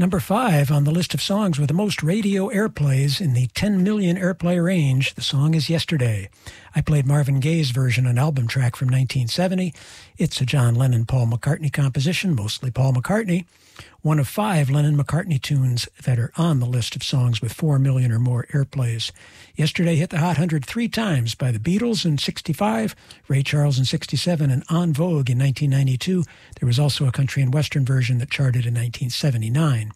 Number five on the list of songs with the most radio airplays in the 10 million airplay range, the song is Yesterday. I played Marvin Gaye's version, an album track from 1970. It's a John Lennon Paul McCartney composition, mostly Paul McCartney one of five Lennon McCartney tunes that are on the list of songs with 4 million or more airplays. Yesterday hit the Hot 100 three times by the Beatles in 65, Ray Charles in 67, and En Vogue in 1992. There was also a country and western version that charted in 1979.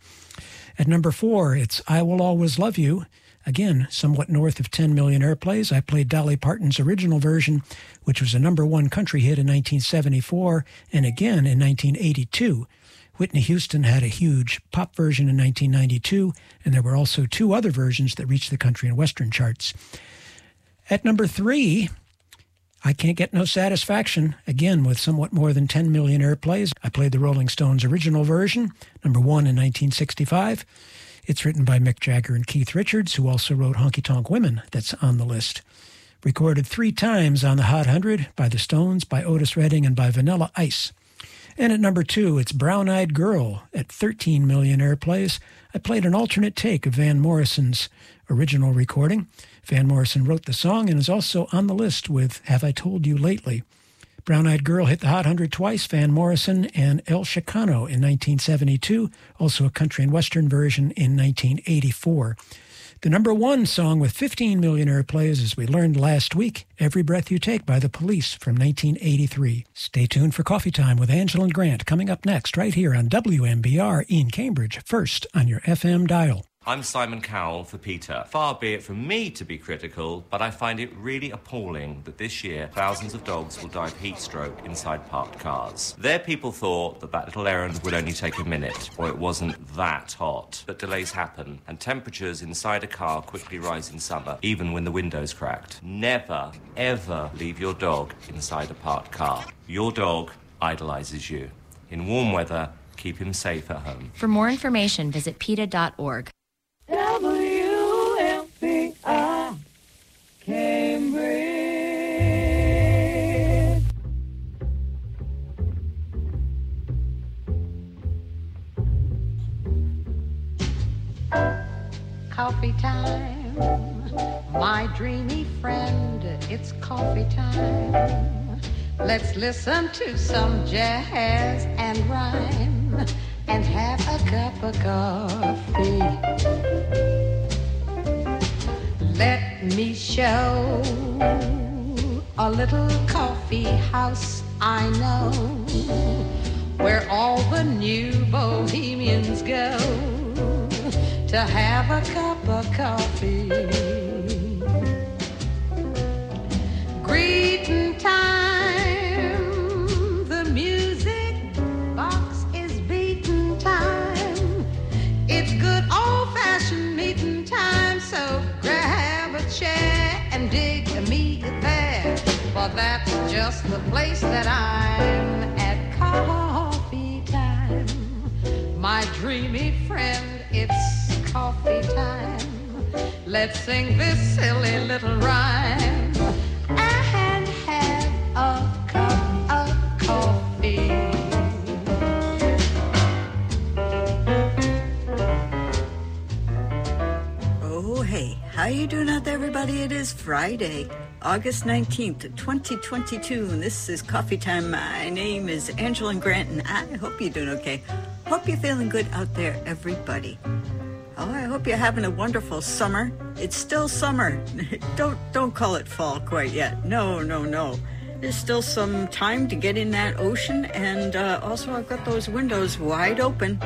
At number four, it's I Will Always Love You. Again, somewhat north of 10 million airplays. I played Dolly Parton's original version, which was a number one country hit in 1974 and again in 1982. Whitney Houston had a huge pop version in 1992, and there were also two other versions that reached the country and western charts. At number three, I Can't Get No Satisfaction, again with somewhat more than 10 million airplays. I played the Rolling Stones original version, number one in 1965. It's written by Mick Jagger and Keith Richards, who also wrote Honky Tonk Women, that's on the list. Recorded three times on the Hot 100 by the Stones, by Otis Redding, and by Vanilla Ice. And at number two, it's Brown Eyed Girl at 13 million airplays. I played an alternate take of Van Morrison's original recording. Van Morrison wrote the song and is also on the list with Have I Told You Lately. Brown Eyed Girl hit the Hot 100 twice, Van Morrison and El Chicano in 1972, also a country and western version in 1984. The number one song with 15 million airplays, as we learned last week, Every Breath You Take by the Police from 1983. Stay tuned for Coffee Time with Angela and Grant coming up next, right here on WMBR in Cambridge, first on your FM dial. I'm Simon Cowell for PETA. Far be it from me to be critical, but I find it really appalling that this year thousands of dogs will die of heat stroke inside parked cars. Their people thought that that little errand would only take a minute, or it wasn't that hot. But delays happen, and temperatures inside a car quickly rise in summer, even when the window's cracked. Never, ever leave your dog inside a parked car. Your dog idolizes you. In warm weather, keep him safe at home. For more information, visit PETA.org. Coffee time, my dreamy friend, it's coffee time. Let's listen to some jazz and rhyme and have a cup of coffee. Let me show a little coffee house I know where all the new bohemians go to have a cup of coffee. Greeting time, the music box is beating time. It's good old fashioned meeting time, so grab a chair and dig me there. For that's just the place that I'm at coffee time. My dreamy friend, it's coffee time. Let's sing this silly little rhyme and have a cup of coffee. Oh, hey, how you doing out there, everybody? It is Friday, August 19th, 2022, and this is Coffee Time. My name is Angela Grant, and I hope you're doing okay. Hope you're feeling good out there, everybody. Oh, I hope you're having a wonderful summer. It's still summer. don't don't call it fall quite yet. No, no, no. There's still some time to get in that ocean, and uh, also I've got those windows wide open,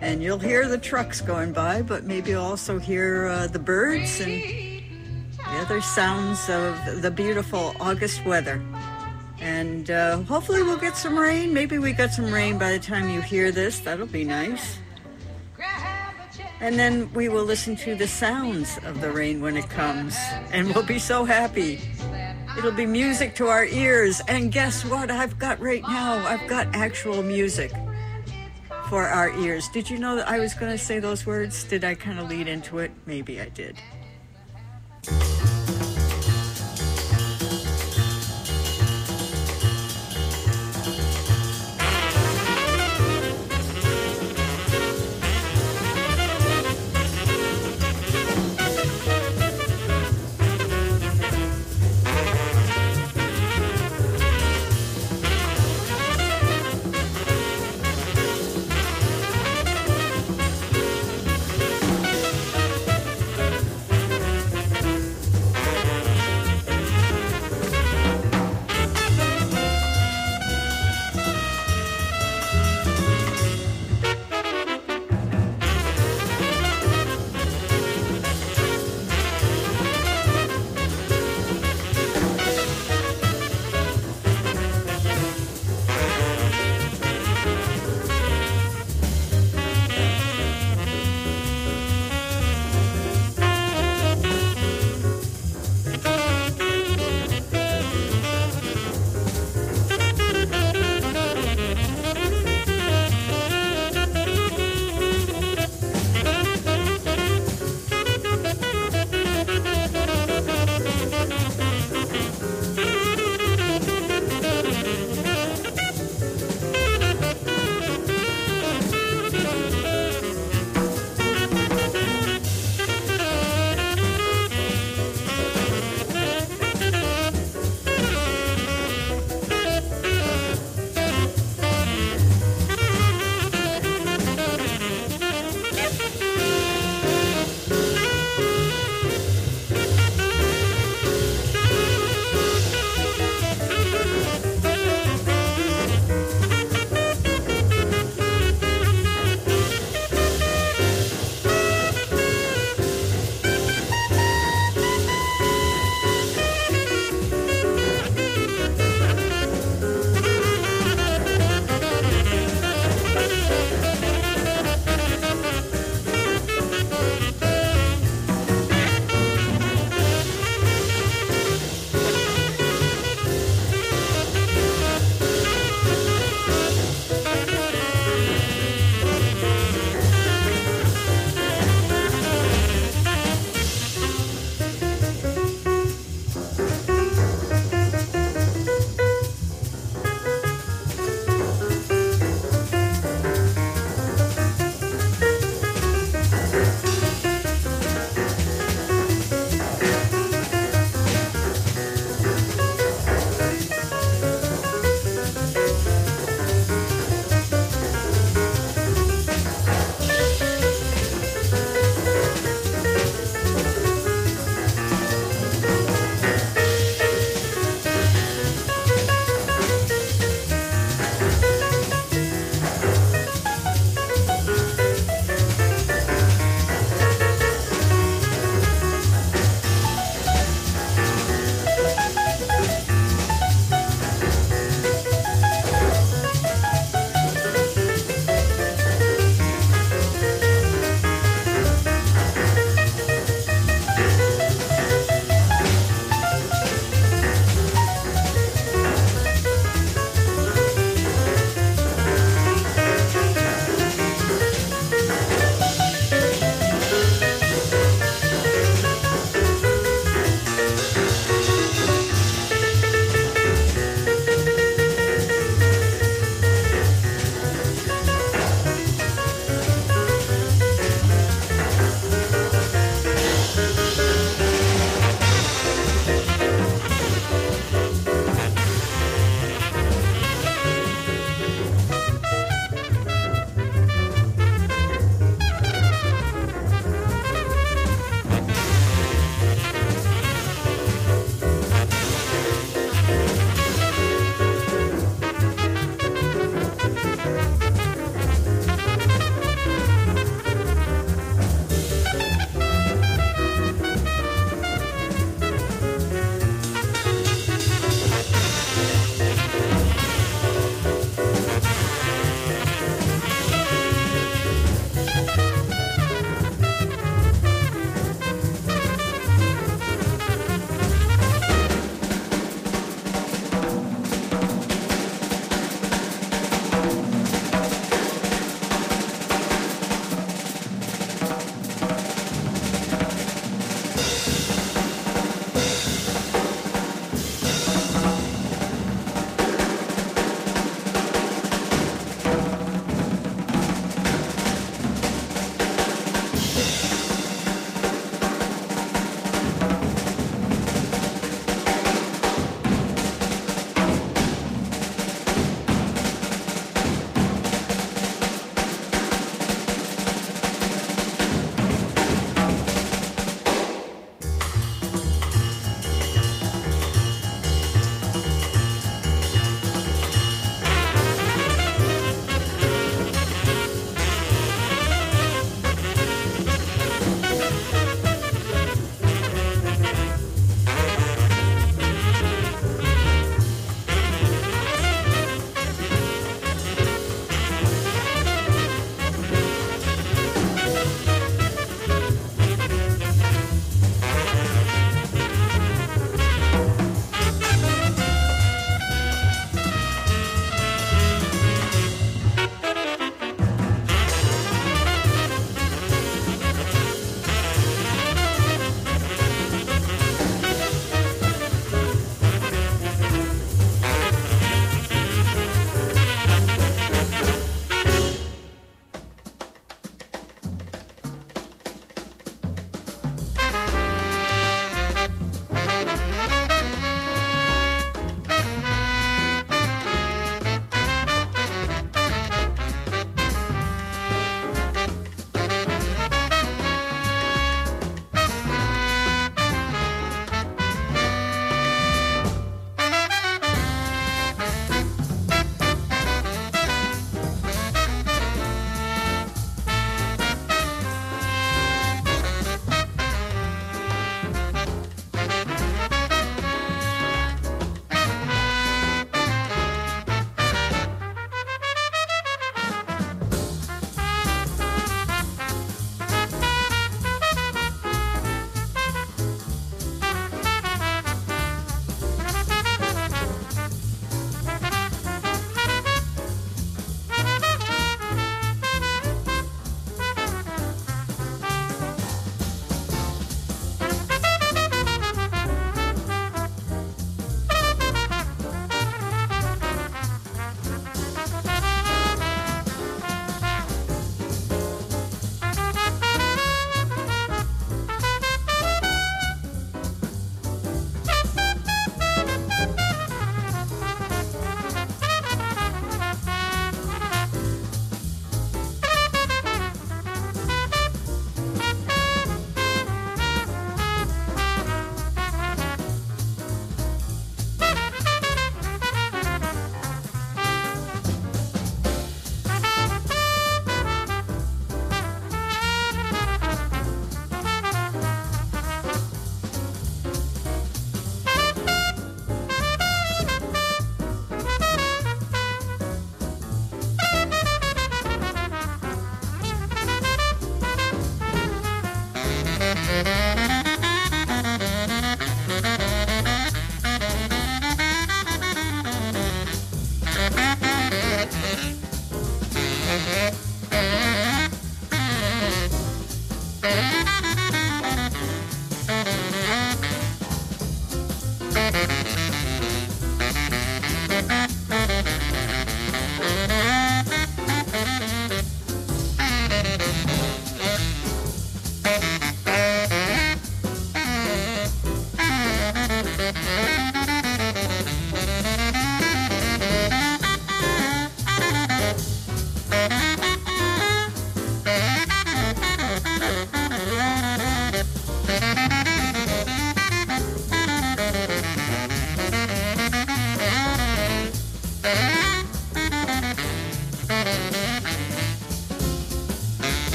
and you'll hear the trucks going by, but maybe you'll also hear uh, the birds and the other sounds of the beautiful August weather. And uh, hopefully we'll get some rain. Maybe we got some rain by the time you hear this. That'll be nice. And then we will listen to the sounds of the rain when it comes, and we'll be so happy. It'll be music to our ears. And guess what? I've got right now, I've got actual music for our ears. Did you know that I was going to say those words? Did I kind of lead into it? Maybe I did.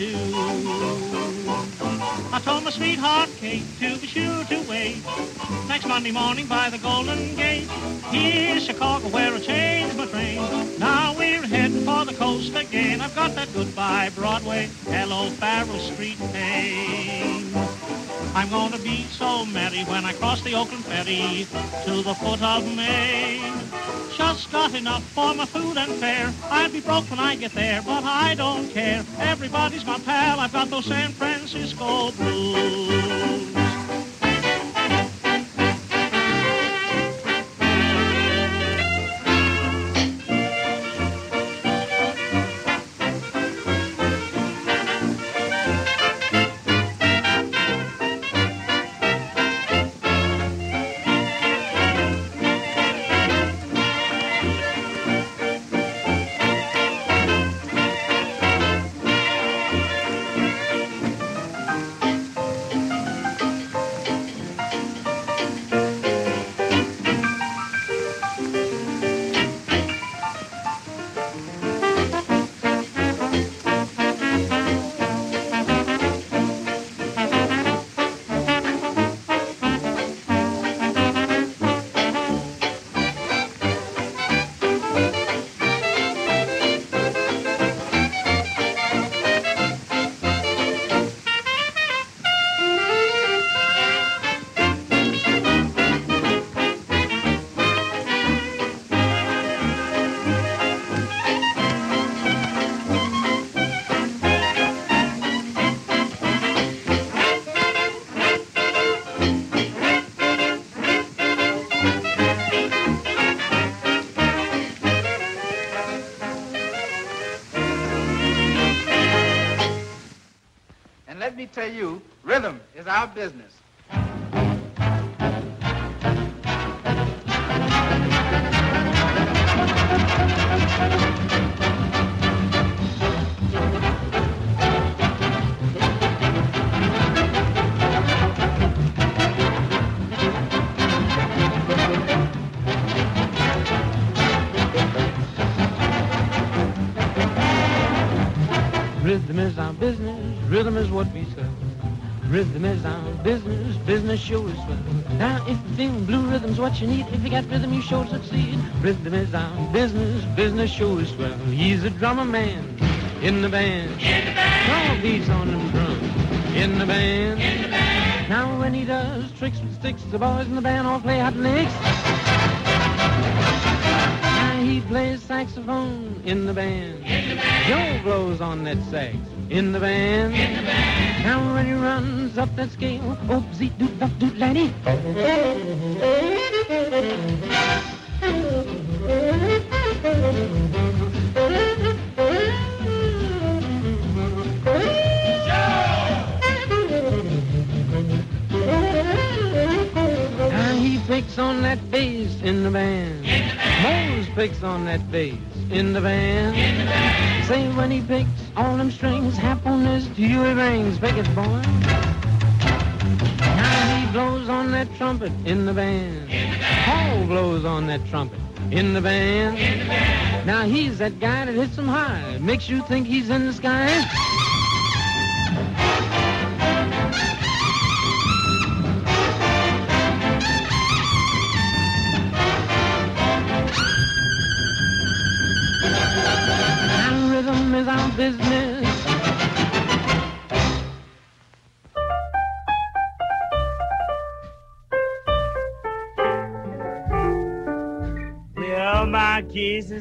I told my sweetheart Kate to be sure to wait next Monday morning by the Golden Gate. Here's Chicago where I changed my train. Now we're heading for the coast again. I've got that goodbye Broadway, hello Farrell Street name. I'm gonna be so merry when I cross the Oakland ferry to the foot of Maine. Just got enough for my food and fare. I'll be broke when I get there, but I don't care. Everybody's my pal. I've got those San Francisco blues. Business. Now if you feel blue rhythm's what you need, if you got rhythm you sure succeed. Rhythm is our business, business sure is swell. He's a drummer man in the band. In the band. All beats on them drums. In the band. In the band. Now when he does tricks with sticks, the boys in the band all play hot licks. Now he plays saxophone in the band. In the band. Joe blows on that sax in the band. In the band. Now when he runs up that scale, zee doot duck doot lanny. Now he picks on that bass in the band. In the band. Mose picks on that bass in the band. In the band. Say when he picks all them strings, happiness to you it rings. Pick it, boy. Now he blows on that trumpet in the band. In the band. Paul blows on that trumpet in the band. In the band. Now he's that guy that hits them high, makes you think he's in the sky.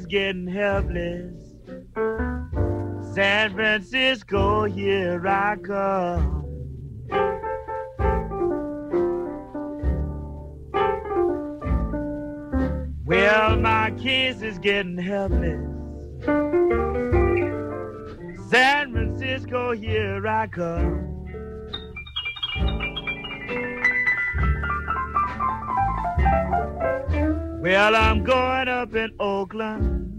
Getting helpless. San Francisco, here I come. Well, my case is getting helpless. San Francisco, here I come. Well, I'm going up in Oakland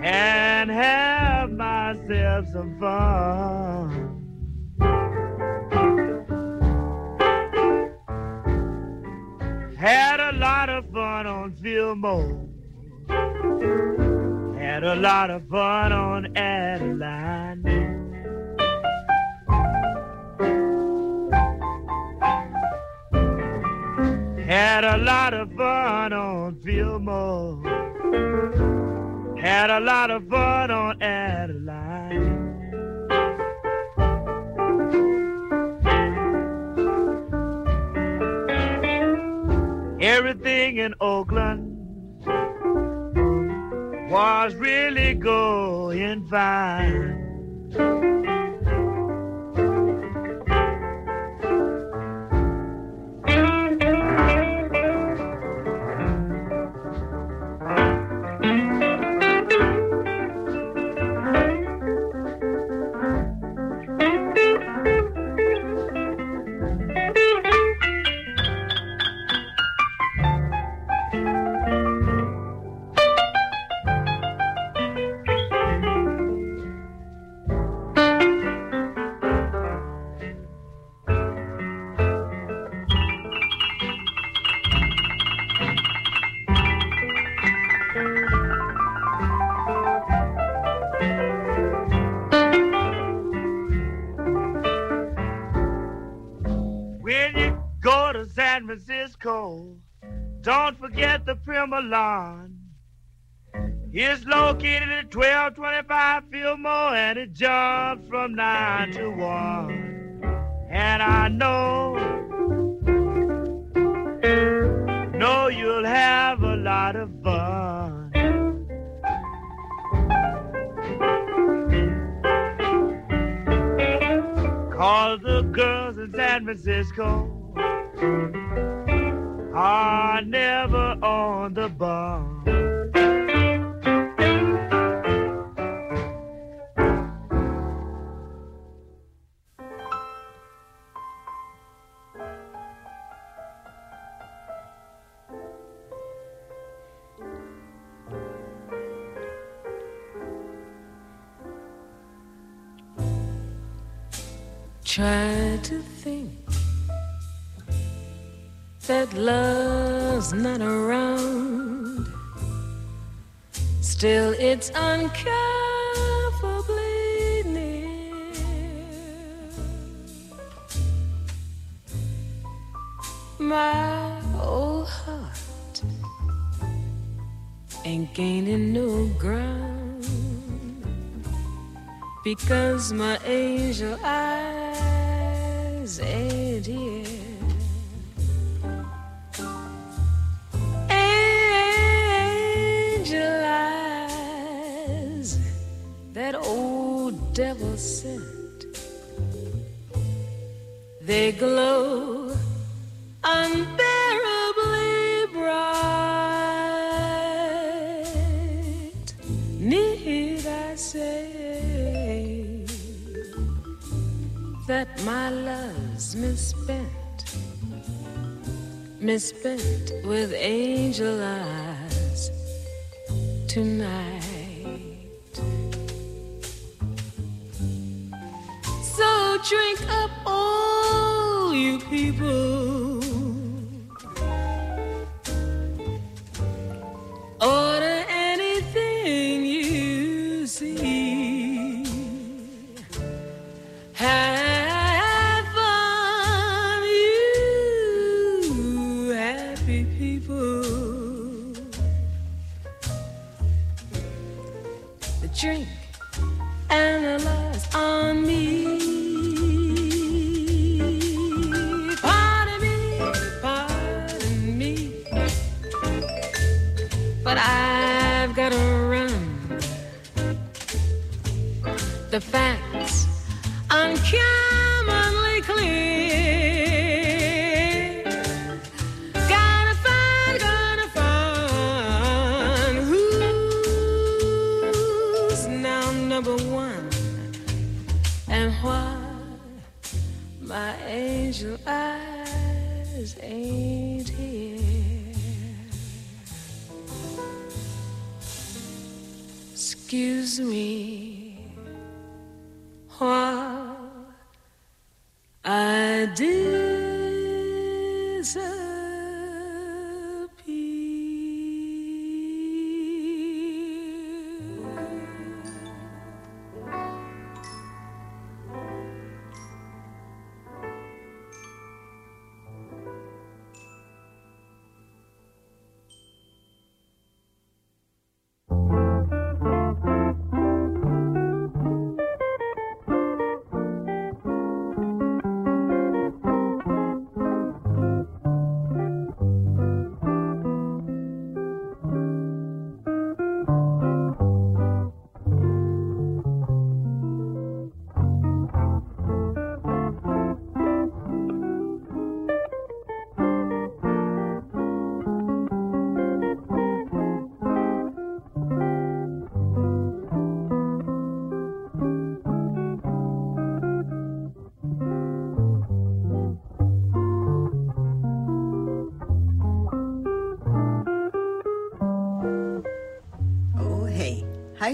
and have myself some fun. Had a lot of fun on Fillmore Had a lot of fun on Adeline. Had a lot of fun on Fillmore. Had a lot of fun on Adeline. Everything in Oakland was really going fine. The It's located at 1225 Fillmore and it jumps from 9 to 1. And I know, know you'll have a lot of fun. Cause the girls in San Francisco are never on the bar. Try to that love's not around. Still, it's uncomfortably near. My old heart ain't gaining no ground because my angel eyes ain't here. That old devil sent, they glow unbearably bright. Need I say that my love's misspent, misspent with angel eyes tonight? So drink up, all you people. Order The facts uncommonly clear. Gotta find, gotta find who's now number one and why my angel eyes ain't here. Excuse me I disappear.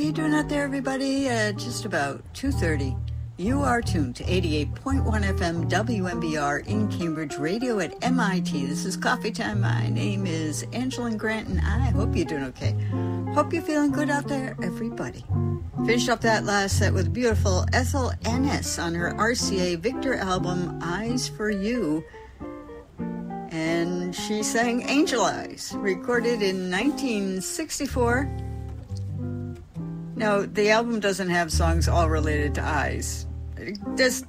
You doing out there, everybody? Uh, just about 2.30. You are tuned to 88.1 FM WMBR in Cambridge Radio at MIT. This is Coffee Time. My name is Angela Grant, and I hope you're doing okay. Hope you're feeling good out there, everybody. Finished up that last set with beautiful Ethel Ennis on her RCA Victor album, Eyes for You. And she sang Angel Eyes, recorded in 1964. No, the album doesn't have songs all related to eyes. Does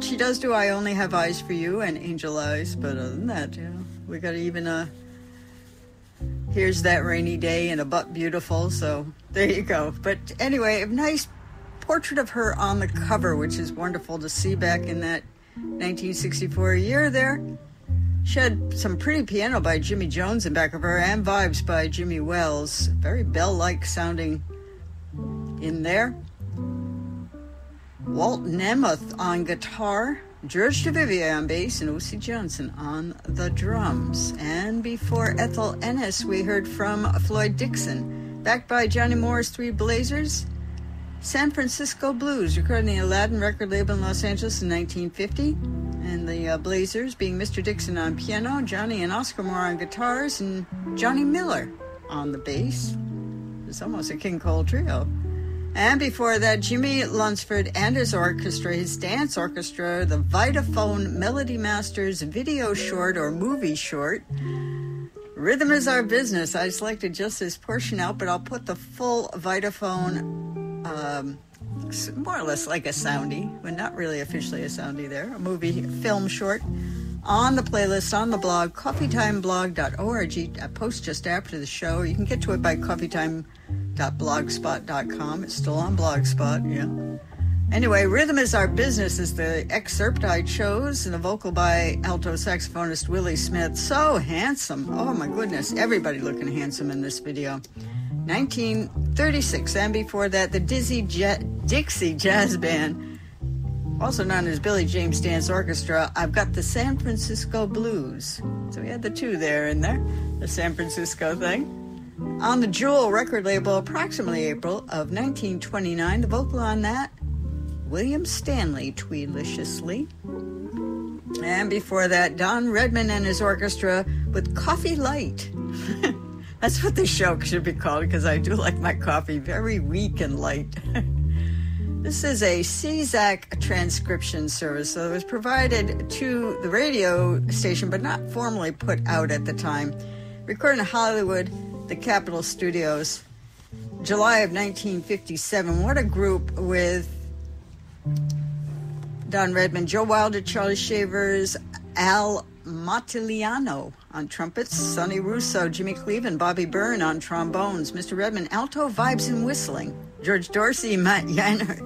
she does do I only have eyes for you and angel eyes, but other than that, you know, we got even a here's that rainy day and a butt beautiful. So there you go. But anyway, a nice portrait of her on the cover, which is wonderful to see back in that 1964 year there. She had some pretty piano by Jimmy Jones in back of her and vibes by Jimmy Wells. Very bell like sounding in there. Walt Nemeth on guitar, George Duvivier on bass, and Osie Johnson on the drums. And before Ethel Ennis, we heard from Floyd Dixon, backed by Johnny Moore's Three Blazers, San Francisco Blues, recorded in the Aladdin record label in Los Angeles in 1950. And the uh, Blazers being Mr. Dixon on piano, Johnny and Oscar Moore on guitars, and Johnny Miller on the bass. It's almost a King Cole trio. And before that, Jimmy Lunceford and his orchestra, his dance orchestra, the Vitaphone Melody Masters video short or movie short. Rhythm is our business. I selected just this portion out, but I'll put the full Vitaphone, um, more or less like a soundy, but not really officially a soundy there, a movie film short, on the playlist on the blog, coffeetimeblog.org. I post just after the show. You can get to it by coffeetime.com blogspot.com. It's still on Blogspot, yeah. Anyway, Rhythm is Our Business is the excerpt I chose, and the vocal by alto saxophonist Willie Smith. So handsome. Oh my goodness, everybody looking handsome in this video. 1936, and before that, the Dizzy Dixie Jazz Band, also known as Billy James Dance Orchestra. I've got the San Francisco Blues. So we had the two there in there, the San Francisco thing. On the Jewel record label, approximately April of 1929, the vocal on that, William Stanley Tweedliciously. And before that, Don Redman and his orchestra with Coffee Light. That's what the show should be called because I do like my coffee very weak and light. this is a SESAC transcription service that was provided to the radio station but not formally put out at the time. Recorded in Hollywood the Capitol Studios, July of 1957. What a group with Don Redman, Joe Wilder, Charlie Shavers, Al Motigliano on trumpets, Sonny Russo, Jimmy Cleveland, Bobby Byrne on trombones, Mr. Redman, alto vibes and whistling, George Dorsey, Matt Yanner,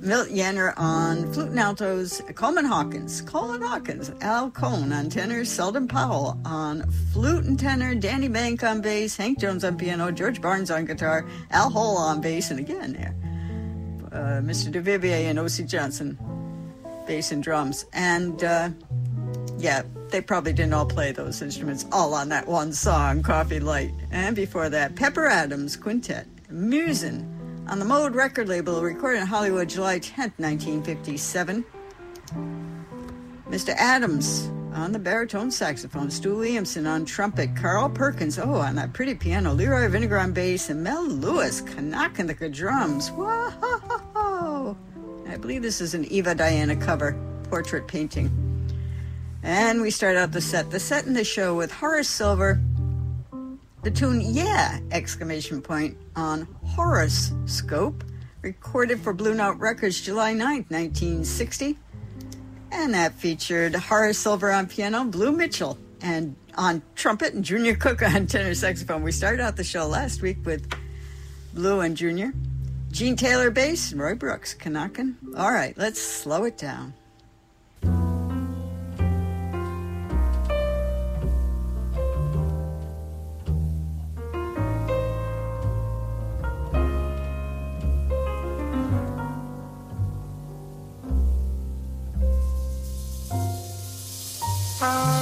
Milt Yaner on flute and altos, Coleman Hawkins, Colin Hawkins, Al Cohn on tenor, Seldon Powell on flute and tenor, Danny Bank on bass, Hank Jones on piano, George Barnes on guitar, Al Hull on bass, and again there, uh, Mr. Duvivier and Osie Johnson, bass and drums. And uh, yeah, they probably didn't all play those instruments all on that one song, Coffee Light. And before that, Pepper Adams Quintet, Muezzin' on the Mode record label, recorded in Hollywood July 10, 1957. Mr. Adams on the baritone saxophone, Stu Williamson on trumpet, Carl Perkins, oh, on that pretty piano, Leroy Vinnegar on bass, and Mel Lewis knocking the drums. Whoa! I believe this is an Eva Diana cover, portrait painting. And we start out the set. The set in the show with Horace Silver the tune Yeah! exclamation point on Horace-Scope, recorded for Blue Note Records July 9, 1960. And that featured Horace Silver on piano, Blue Mitchell and on trumpet, and Junior Cook on tenor saxophone. We started out the show last week with Blue and Junior. Gene Taylor bass, and Roy Brooks, Kanakin. All right, let's slow it down. Oh.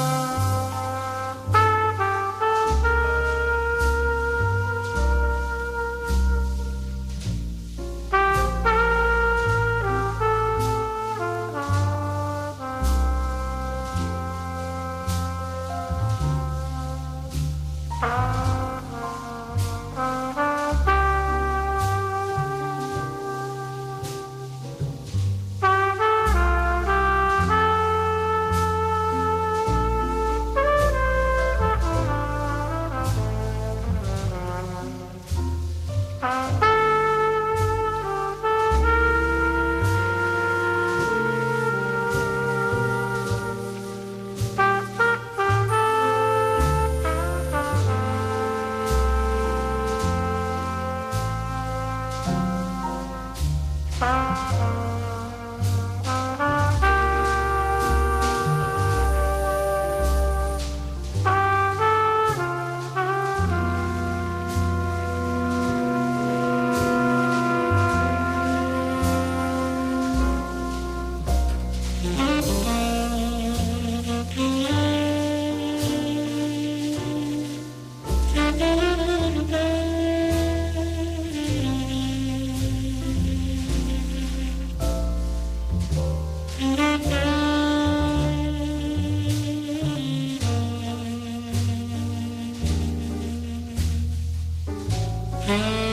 Mm-hmm.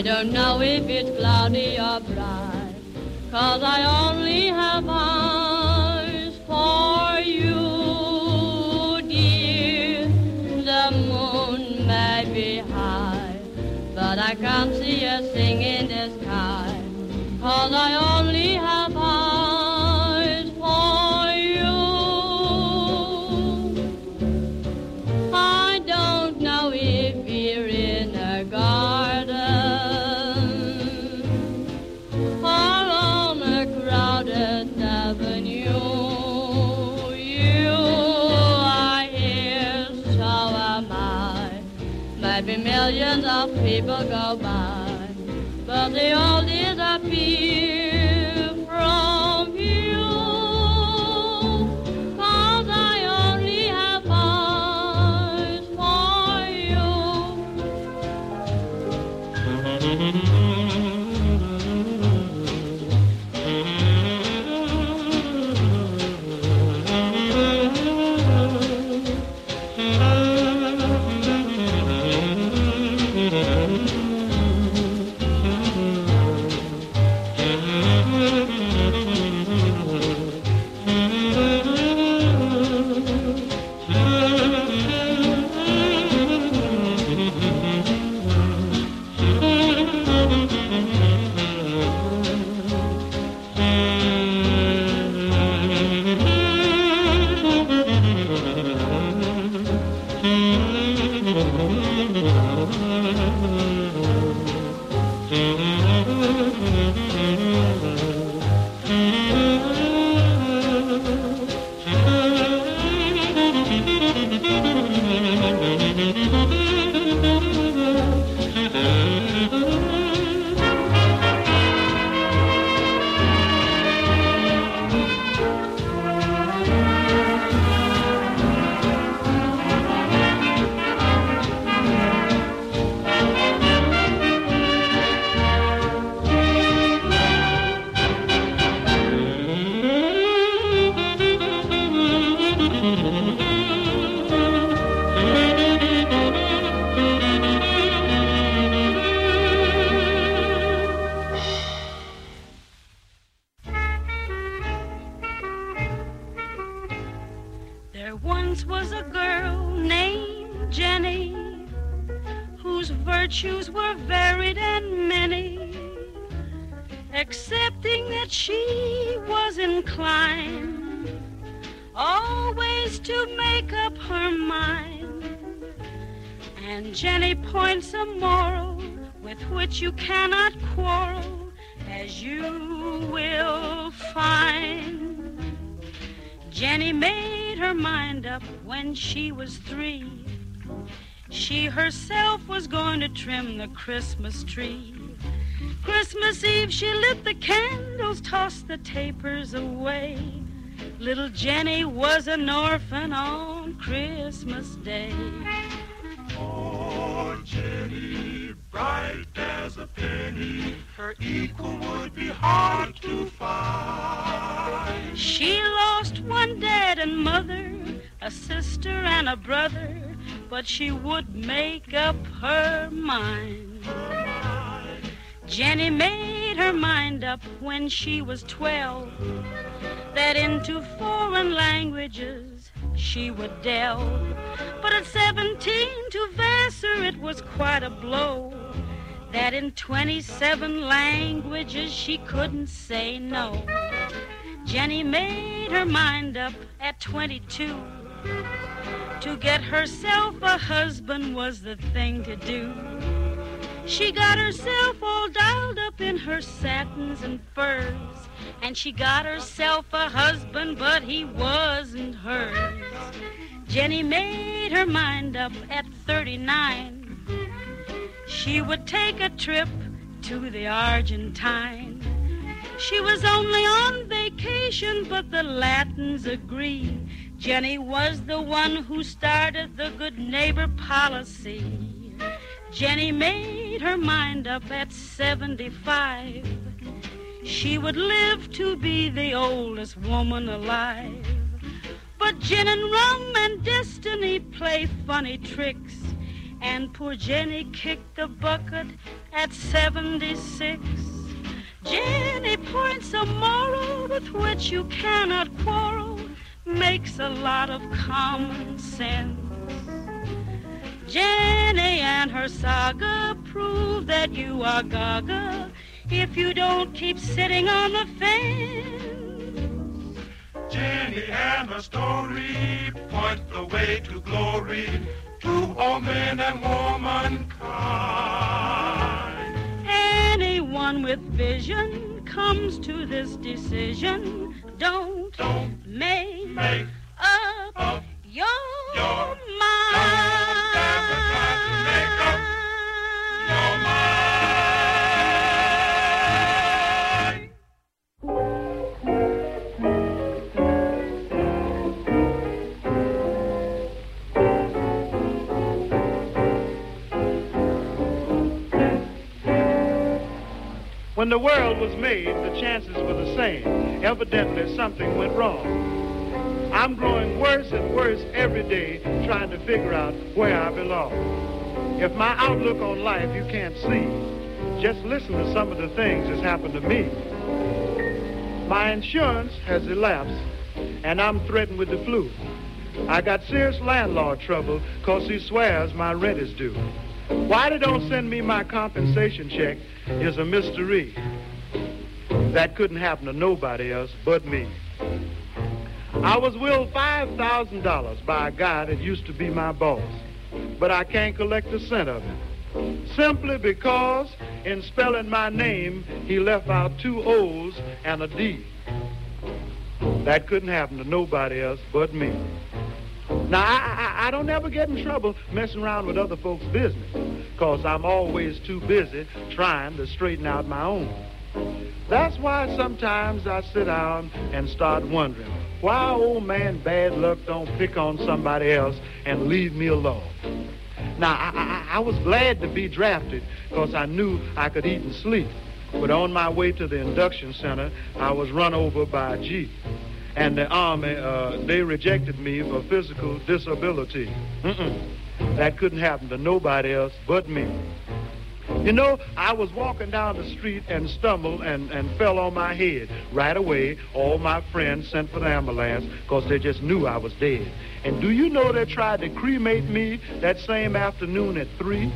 I don't know accepting that she was inclined always to make up her mind. And Jenny points a moral with which you cannot quarrel, as you will find. Jenny made her mind up when she was three. She herself was going to trim the Christmas tree. Christmas Eve, she lit the candles, tossed the tapers away. Little Jenny was an orphan on Christmas Day. Oh, Jenny, bright as a penny, her equal would be hard to find. She lost one dad and mother, a sister and a brother, but she would make up her mind. Jenny made her mind up when she was 12 that into foreign languages she would delve. But at 17 to Vassar it was quite a blow that in 27 languages she couldn't say no. Jenny made her mind up at 22 to get herself a husband was the thing to do. She got herself all dialed up in her satins and furs, and she got herself a husband, but he wasn't hers. Jenny made her mind up at 39. She would take a trip to the Argentine. She was only on vacation, but the Latins agree. Jenny was the one who started the good neighbor policy. Jenny made her mind up at 75. She would live to be the oldest woman alive. But gin and rum and destiny play funny tricks. And poor Jenny kicked the bucket at 76. Jenny points a moral with which you cannot quarrel, makes a lot of common sense. Jenny and her saga prove that you are gaga if you don't keep sitting on the fence. Jenny and her story point the way to glory to all men and womankind. Anyone with vision comes to this decision. Don't, don't make, make up, up your, your mind. Never When the world was made, the chances were the same. Evidently, something went wrong. I'm growing worse and worse every day trying to figure out where I belong. If my outlook on life you can't see, just listen to some of the things that's happened to me. My insurance has elapsed, and I'm threatened with the flu. I got serious landlord trouble because he swears my rent is due. Why they don't send me my compensation check is a mystery. That couldn't happen to nobody else but me. I was willed $5,000 by a guy that used to be my boss, but I can't collect a cent of it. Simply because in spelling my name, he left out two O's and a D. That couldn't happen to nobody else but me. Now, I, I, I don't ever get in trouble messing around with other folks' business, because I'm always too busy trying to straighten out my own. That's why sometimes I sit down and start wondering why old man bad luck don't pick on somebody else and leave me alone. Now, I, I, I was glad to be drafted because I knew I could eat and sleep. But on my way to the induction center, I was run over by a Jeep. And the Army, uh, they rejected me for physical disability. Mm-mm. That couldn't happen to nobody else but me. You know, I was walking down the street and stumbled and, and fell on my head. Right away, all my friends sent for the ambulance because they just knew I was dead. And do you know they tried to cremate me that same afternoon at 3?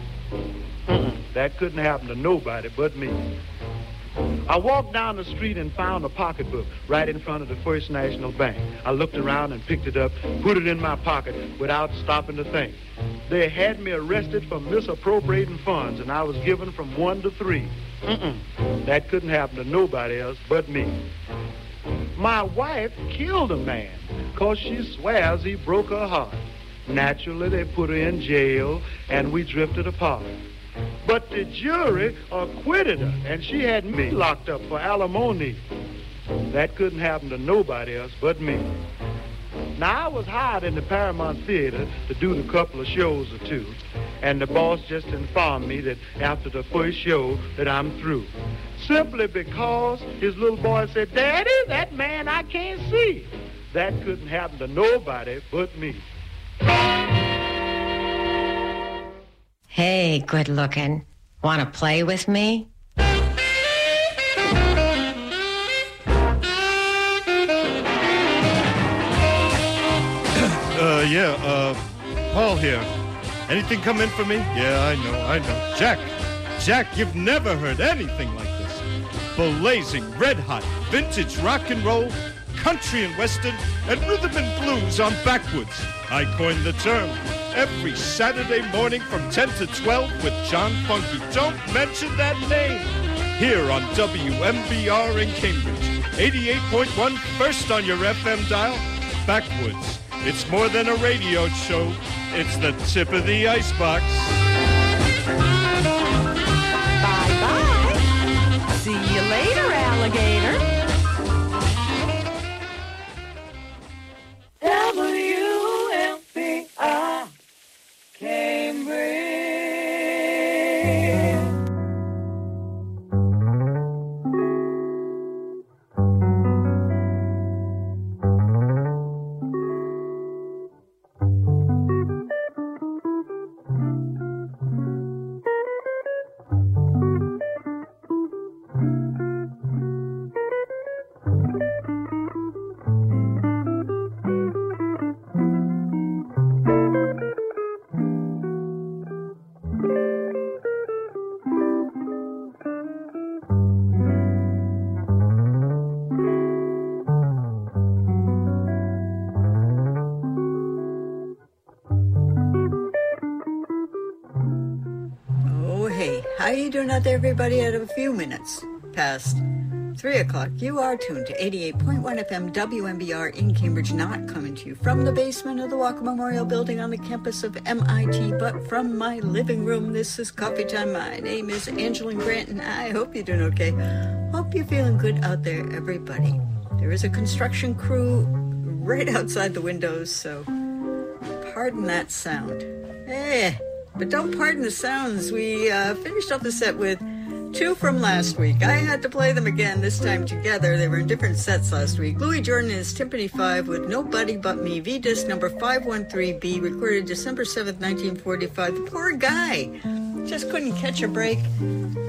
Mm-mm. That couldn't happen to nobody but me. I walked down the street and found a pocketbook right in front of the First National Bank. I looked around and picked it up, put it in my pocket without stopping to think. They had me arrested for misappropriating funds, and I was given from one to three. Mm-mm. That couldn't happen to nobody else but me. My wife killed a man because she swears he broke her heart. Naturally, they put her in jail, and we drifted apart. But the jury acquitted her, and she had me locked up for alimony. That couldn't happen to nobody else but me. Now, I was hired in the Paramount Theater to do a couple of shows or two, and the boss just informed me that after the first show that I'm through. Simply because his little boy said, Daddy, that man I can't see. That couldn't happen to nobody but me. Hey, good looking. Want to play with me? Uh, yeah, uh, Paul here. Anything come in for me? Yeah, I know, I know. Jack, Jack, you've never heard anything like this. Blazing, red hot, vintage rock and roll, country and western, and rhythm and blues on backwoods. I coined the term. Every Saturday morning from 10 to 12 with John Funky. Don't mention that name. Here on WMBR in Cambridge. 88.1 first on your FM dial. Backwoods. It's more than a radio show. It's the tip of the icebox. WMBR everybody? At a few minutes past 3 o'clock, you are tuned to 88.1 FM WMBR in Cambridge, not coming to you from the basement of the Walker Memorial Building on the campus of MIT, but from my living room. This is Coffee Time. My name is Angela Grant, and I hope you're doing okay. Hope you're feeling good out there, everybody. There is a construction crew right outside the windows, so pardon that sound. Eh, but don't pardon the sounds. We uh, finished off the set with two from last week. I had to play them again, this time together. They were in different sets last week. Louis Jordan is Tympany 5 with Nobody But Me, V disc number 513B, recorded December 7th, 1945. The poor guy just couldn't catch a break.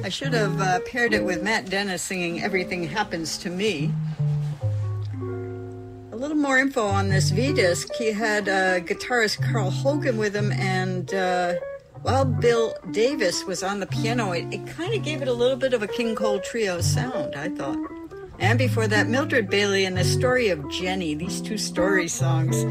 I should have uh, paired it with Matt Dennis singing Everything Happens to Me. A little more info on this V disc. He had uh, guitarist Carl Hogan with him, and uh, while Bill Davis was on the piano, it, it kind of gave it a little bit of a King Cole trio sound, I thought. And before that, Mildred Bailey and the story of Jenny, these two story songs.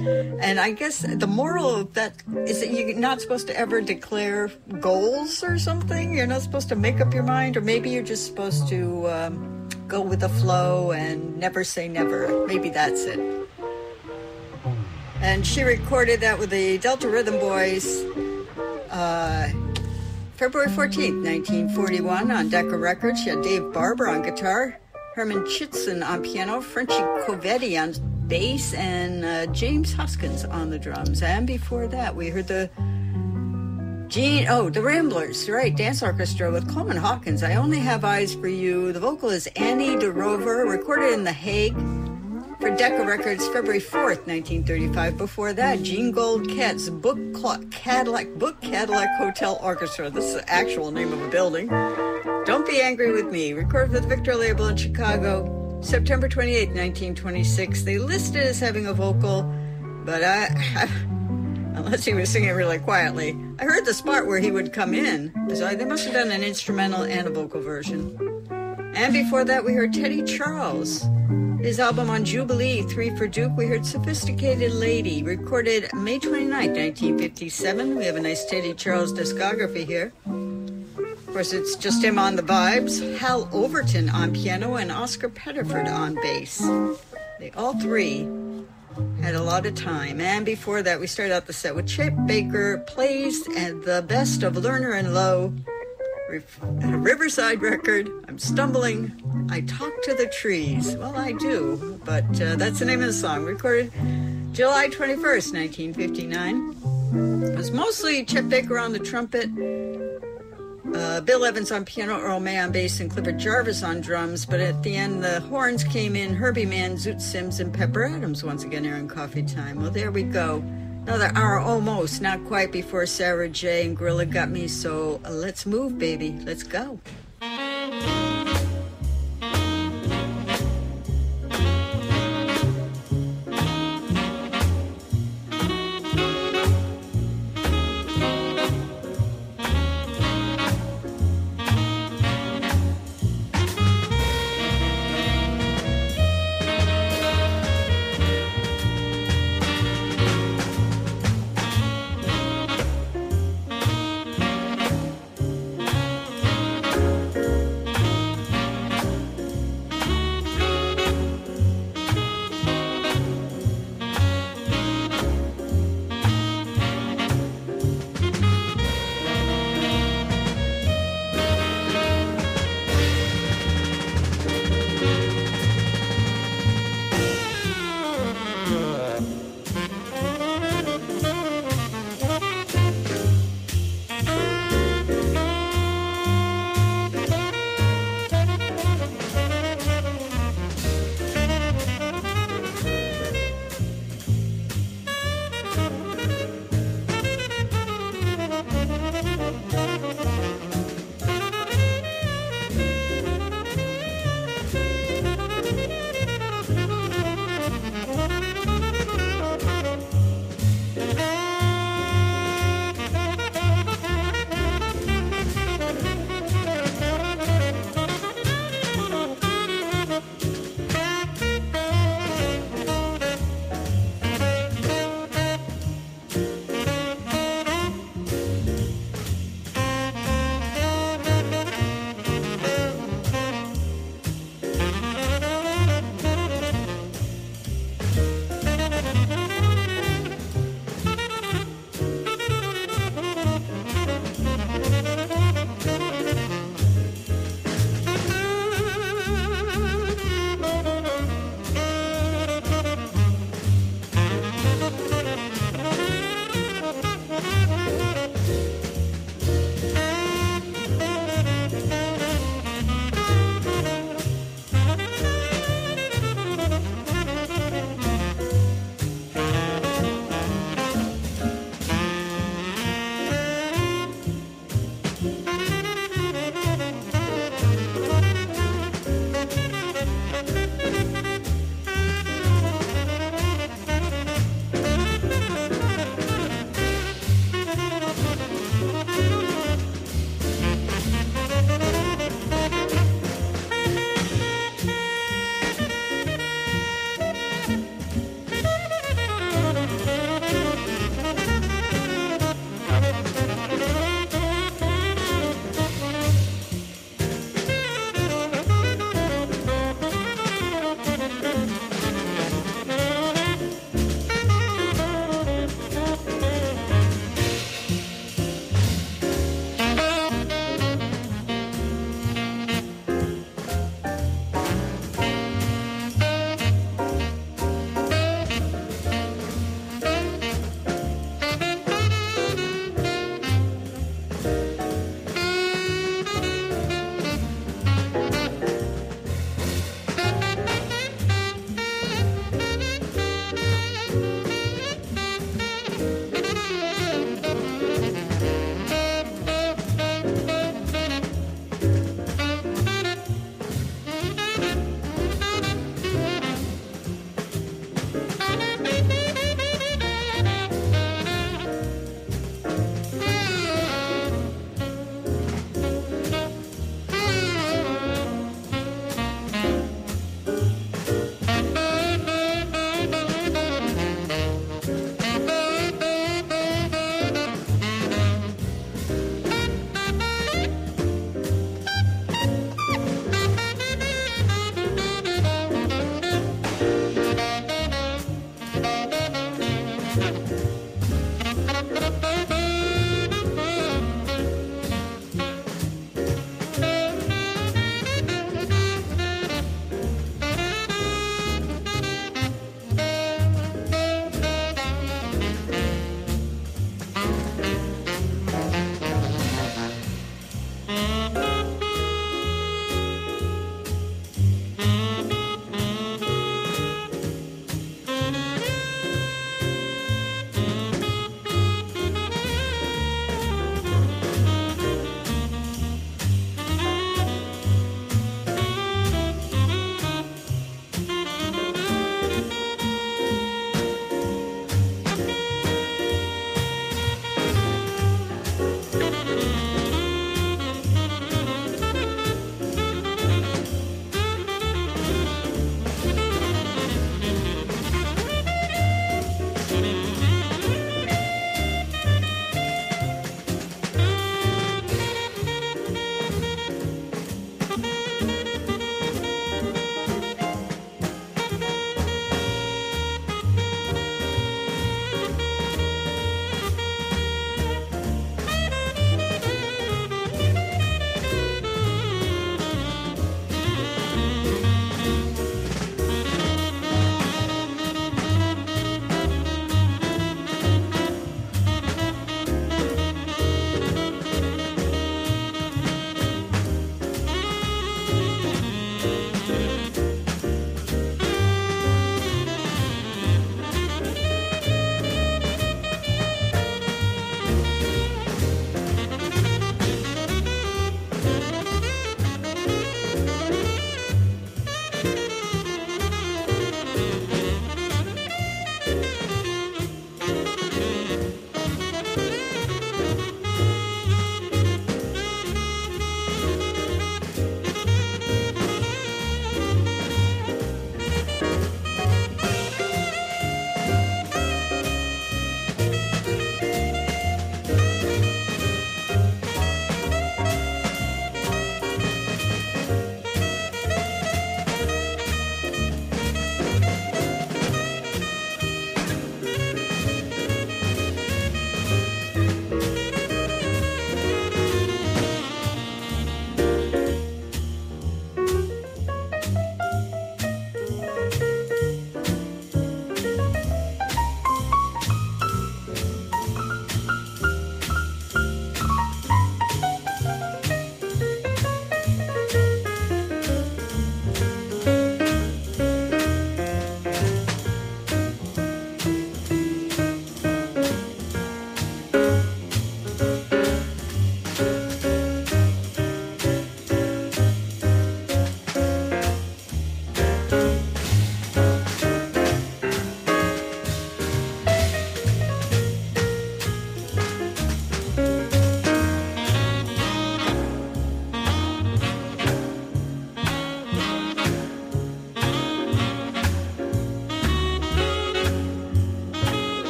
And I guess the moral of that is that you're not supposed to ever declare goals or something. You're not supposed to make up your mind, or maybe you're just supposed to um, go with the flow and never say never. Maybe that's it. And she recorded that with the Delta Rhythm Boys uh, February 14th, 1941, on Decca Records. She had Dave Barbour on guitar, Herman Chittison on piano, Frenchy Covetti on bass, and uh, James Hoskins on the drums. And before that, we heard the Gene, oh, the Ramblers, right, dance orchestra with Coleman Hawkins. I Only Have Eyes for You. The vocal is Annie de Reuver, recorded in The Hague for Decca Records February 4th, 1935. Before that, Jean Goldkette Book Cadillac, Book Cadillac Hotel Orchestra. This is the actual name of a building. Don't Be Angry with Me, recorded the Victor label in Chicago, September 28th, 1926. They listed as having a vocal, but I, unless he was singing really quietly. I heard the spot where he would come in, so they must have done an instrumental and a vocal version. And before that, we heard Teddy Charles. His album on Jubilee, Three for Duke, we heard Sophisticated Lady, recorded May 29, 1957. We have a nice Teddy Charles discography here. Of course, it's just him on the vibes, Hal Overton on piano, and Oscar Pettiford on bass. They all three had a lot of time. And before that, we started out the set with Chet Baker, plays and the best of Lerner and Loewe, Rif- a Riverside record. I'm stumbling. I talk to the trees. Well, I do, but uh, that's the name of the song. Recorded July 21st, 1959. It was mostly Chet Baker on the trumpet, uh, Bill Evans on piano, Earl May on bass, and Clifford Jarvis on drums. But at the end, the horns came in Herbie Mann, Zoot Sims, and Pepper Adams once again in Coffee Time. Well, there we go. Another hour almost, not quite before Sarah J. and Gorilla got me. So uh, let's move, baby. Let's go.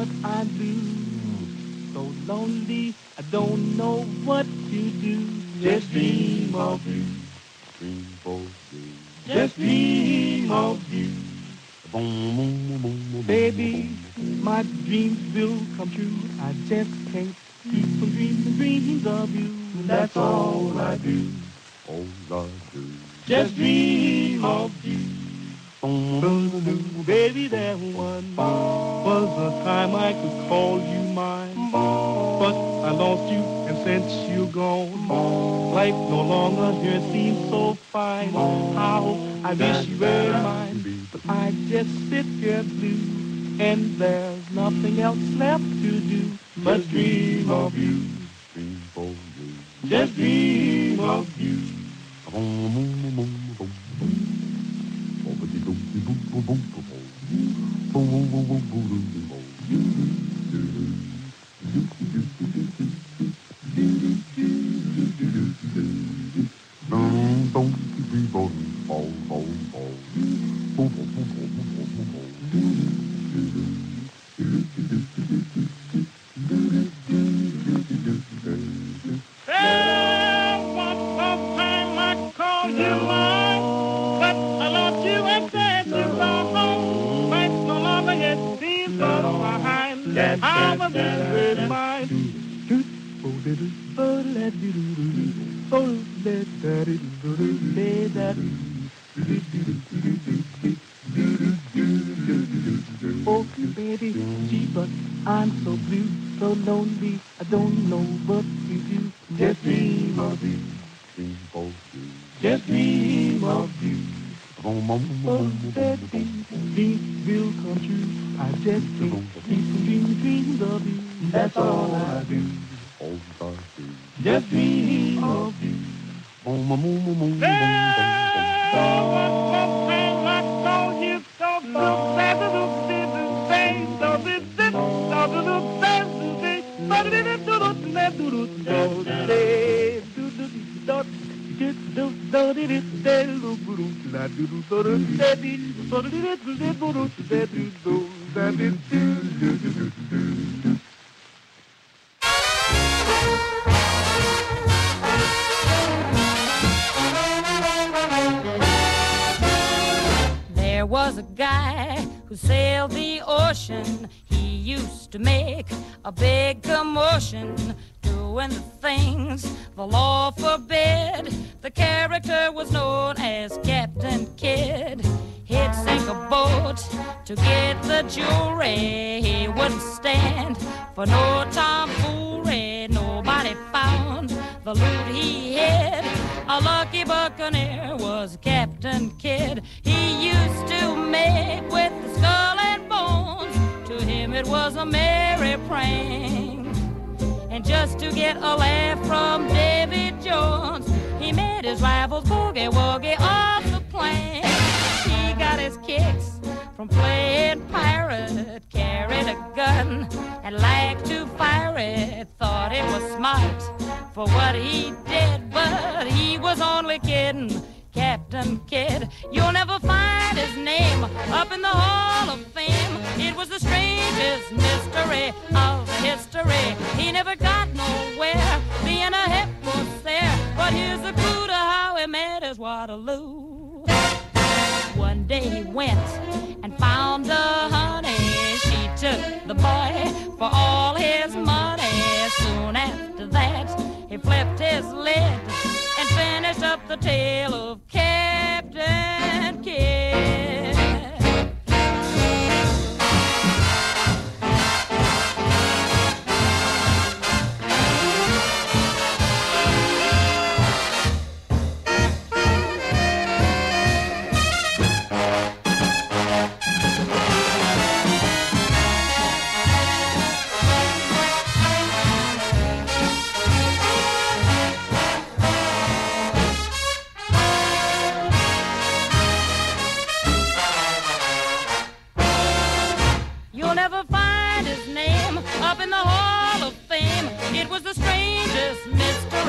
what I do. So lonely, I don't know what to do. Just dream of you, dream for you. Just dream of you. Baby, my dreams will come true. I just can't keep from dreaming dreams of you. That's all I do, all I do. Just dream. Guru People. You'll never find his name up in the Hall of Fame. It was the strangest mystery of history. He never got nowhere being a hip was there. But here's a clue to how he met his Waterloo. One day he went and found a honey. She took the boy for all his money. Soon after that, he flipped his lid and finished up the tale of Captain.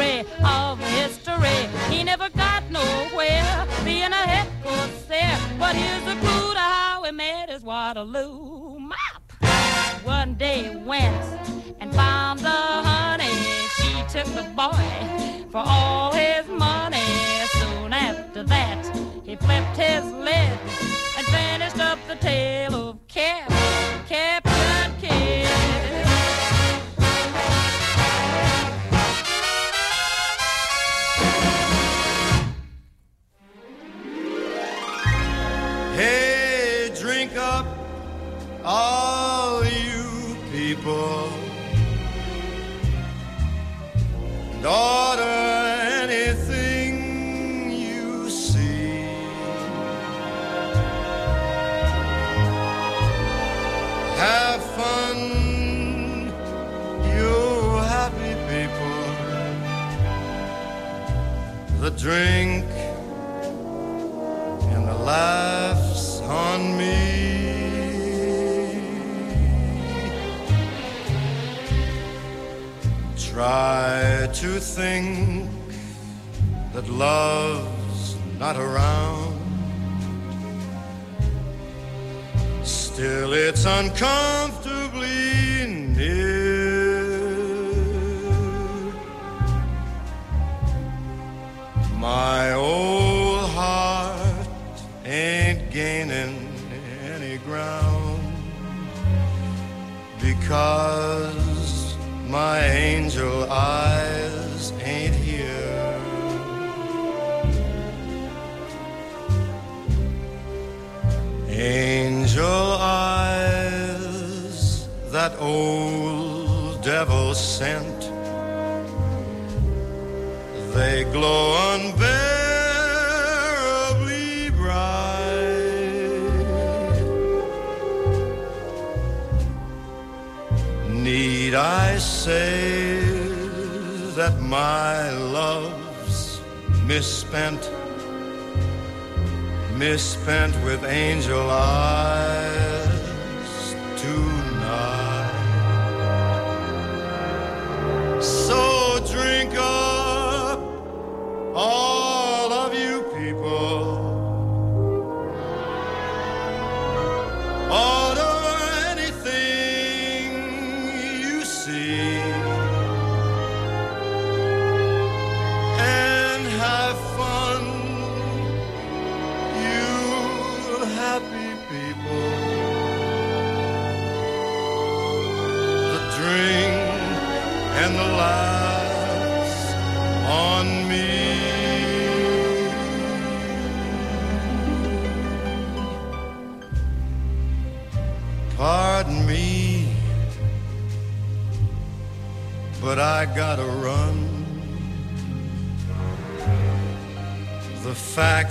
of history. He never got nowhere being a head there. But here's a clue to how he made his Waterloo map. One day went and found the honey. She took the boy for all his money. Soon after that, he flipped his lid and finished up the tale of Cap. Cap order anything you see. Have fun, you happy people. The drink and the laughs on me. Try to think that love's not around. Still, it's uncomfortably near. My old heart ain't gaining any ground because my angel eyes ain't here. Angel eyes, that old devil sent. They glow unbearably Need I say that my love's misspent? misspent with angel eyes tonight. So drink up, all of you people.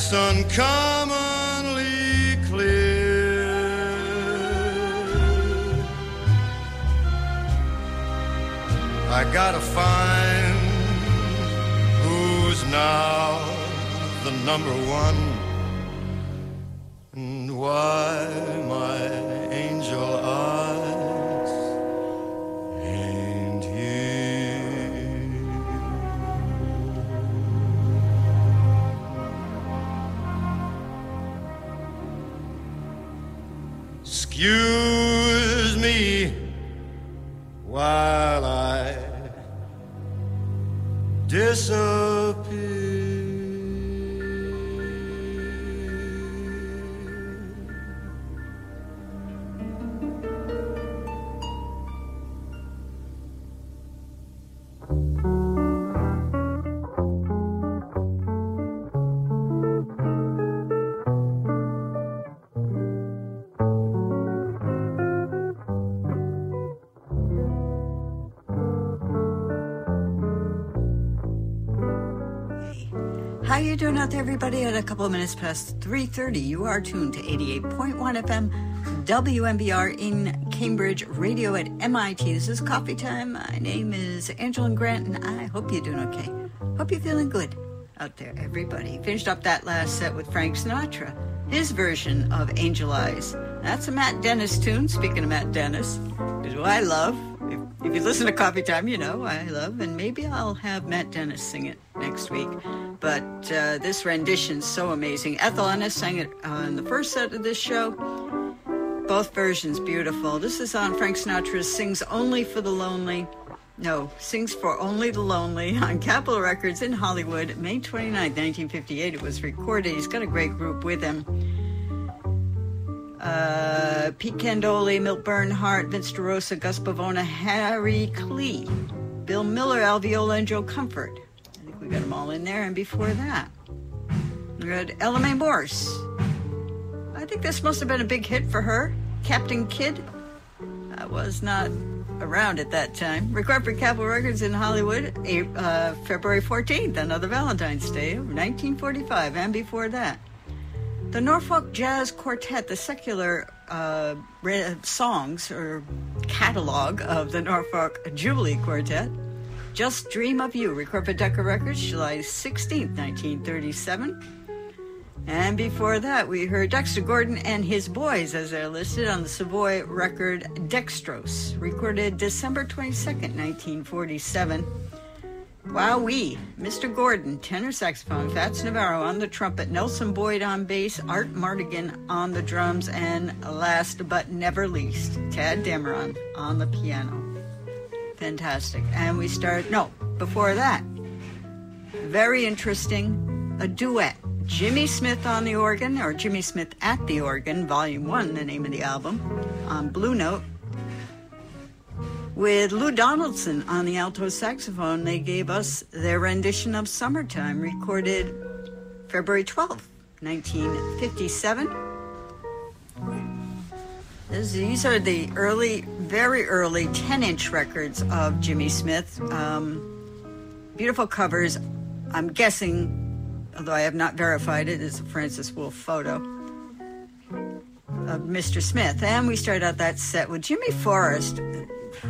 Facts uncommonly clear. I gotta find who's now the number one everybody? At a couple of minutes past 3.30, you are tuned to 88.1 FM, WMBR in Cambridge, radio at MIT. This is Coffee Time. My name is Angela Grant, and I hope you're doing okay. Hope you're feeling good out there, everybody. Finished up that last set with Frank Sinatra, his version of Angel Eyes. That's a Matt Dennis tune, speaking of Matt Dennis, is who I love. If you listen to Coffee Time, you know I love, and maybe I'll have Matt Dennis sing it next week. But uh, this rendition's so amazing. Ethel Ennis sang it on the first set of this show. Both versions beautiful. This is on Frank Sinatra's Sings Only for the Lonely. No, Sings for Only the Lonely on Capitol Records in Hollywood, May 29, 1958. It was recorded. He's got a great group with him. Uh, Pete Candoli, Milt Bernhart, Vince DeRosa, Gus Bivona, Harry Klee, Bill Miller, Al Viola, and Joe Comfort. Got them all in there. And before that, we had Ella Mae Morse. I think this must have been a big hit for her. Captain Kidd. I was not around at that time. Recorded for Capitol Records in Hollywood, uh, February 14th, another Valentine's Day of 1945, and before that. The Norfolk Jazz Quartet, the secular uh, songs or catalog of the Norfolk Jubilee Quartet. Just Dream of You, recorded for Decca Records, July 16th, 1937. And before that, we heard Dexter Gordon and his boys as they're listed on the Savoy record Dextrose, recorded December 22nd, 1947. Wowee, Mr. Gordon, tenor saxophone, Fats Navarro on the trumpet, Nelson Boyd on bass, Art Mardigan on the drums, and last but never least, Tadd Dameron on the piano. Fantastic. And we start, no, before that, very interesting, a duet Jimmy Smith on the organ, or Jimmy Smith at the organ, Volume 1, the name of the album, on Blue Note. With Lou Donaldson on the alto saxophone, they gave us their rendition of Summertime, recorded February 12th, 1957. These are the early, very early 10 inch records of Jimmy Smith. Um, beautiful covers. I'm guessing although I have not verified it, it's a Francis Wolff photo of Mr. Smith. And we started out that set with Jimmy Forrest.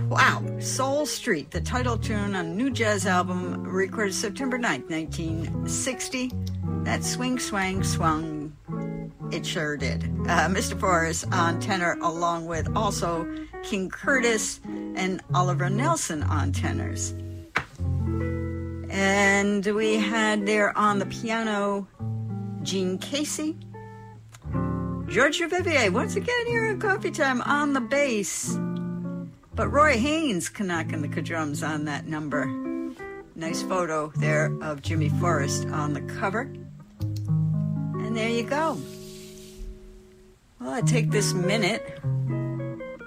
Wow, Soul Street, the title tune on new jazz album recorded September 9th, 1960. That swing, swang, swung. It sure did. Uh, Mr. Forrest on tenor, along with also King Curtis and Oliver Nelson on tenors. And we had there on the piano Gene Casey, George Duvivier, once again here at Coffee Time on the bass. But Roy Haynes knocking the drums on that number. Nice photo there of Jimmy Forrest on the cover. And there you go. Well, I take this minute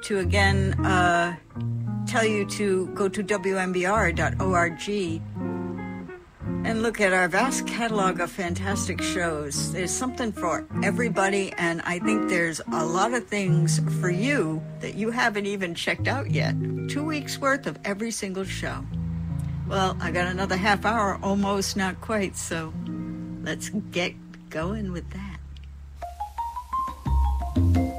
to again uh, tell you to go to WMBR.org and look at our vast catalog of fantastic shows. There's something for everybody, and I think there's a lot of things for you that you haven't even checked out yet. Two weeks worth of every single show. Well, I got another half hour, almost, not quite, so let's get going with that. Thank you.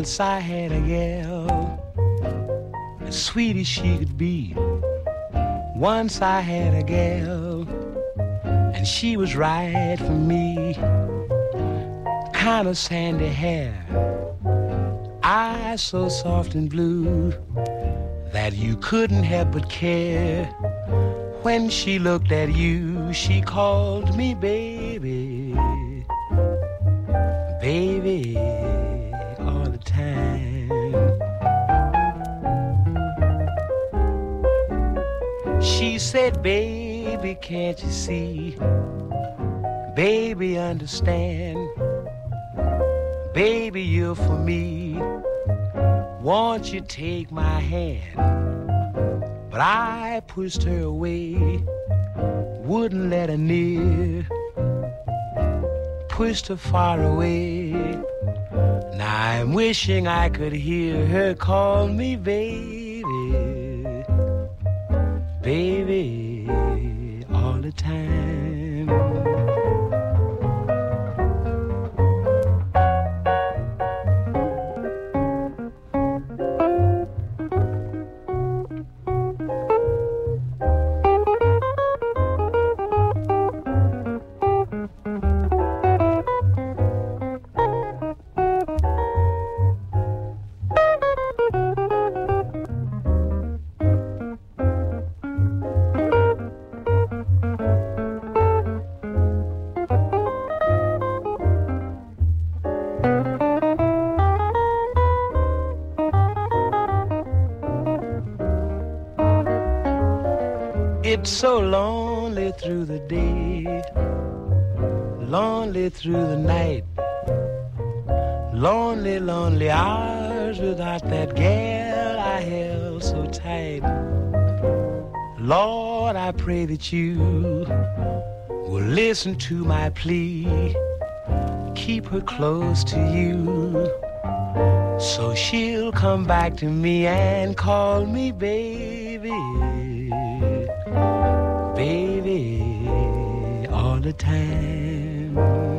Once I had a gal, as sweet as she could be. Once I had a gal, and she was right for me. Kind of sandy hair, eyes so soft and blue that you couldn't help but care. When she looked at you, she called me baby, can't you see? Baby, understand. Baby, you're for me. Won't you take my hand? But I pushed her away, wouldn't let her near. Pushed her far away. Now I'm wishing I could hear her call me baby, baby, time. Pray that you will listen to my plea, keep her close to you. So she'll come back to me and call me baby baby, all the time.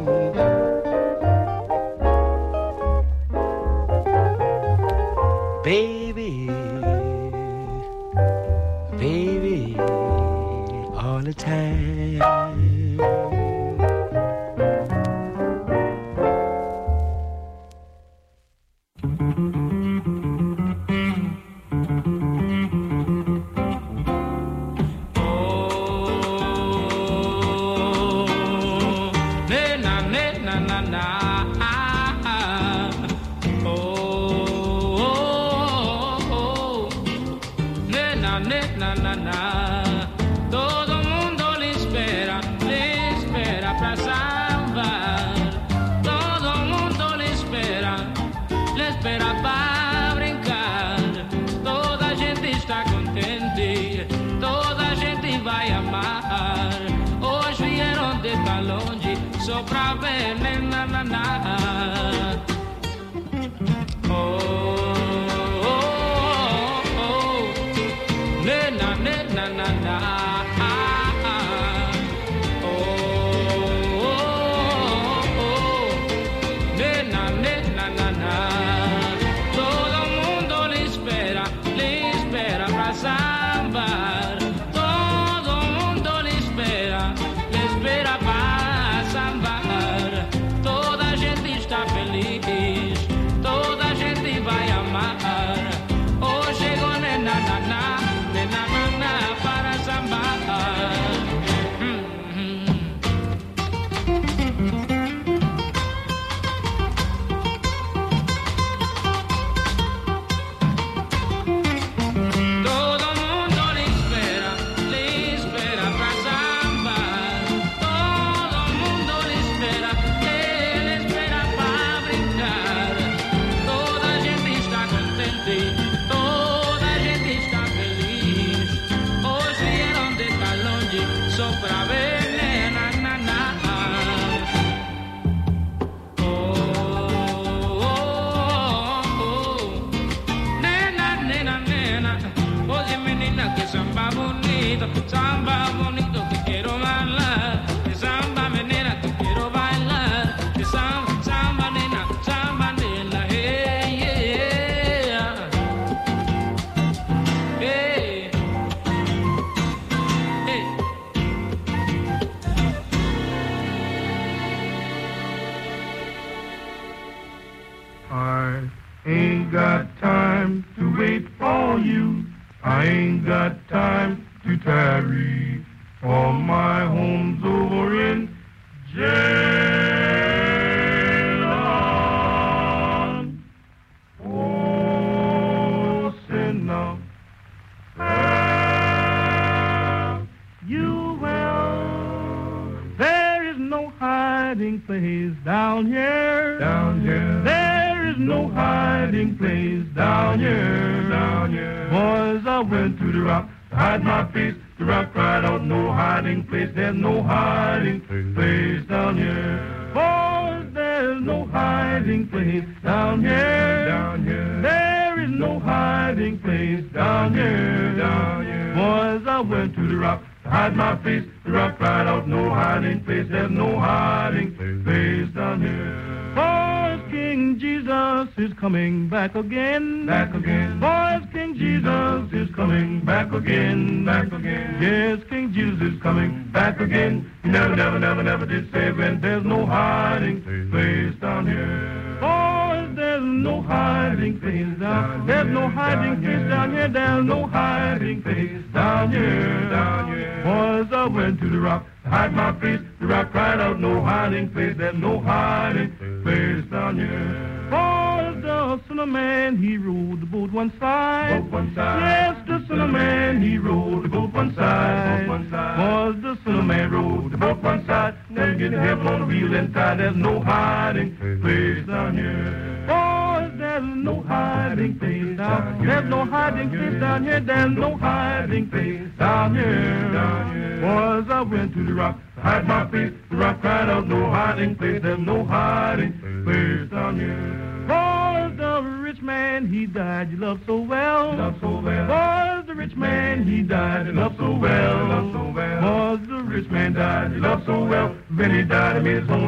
No hiding place down here. There's no hiding place down here. Down here. Boys, I went to the rock to hide my face. The rock cried out, no hiding place. There's no hiding place down here. Boys, the rich man, he died, you loved so well. Love so well. Boys, the rich man, he died, you loved so well. Love so well. Boys, the rich man died, You love so well. When he died, he made his home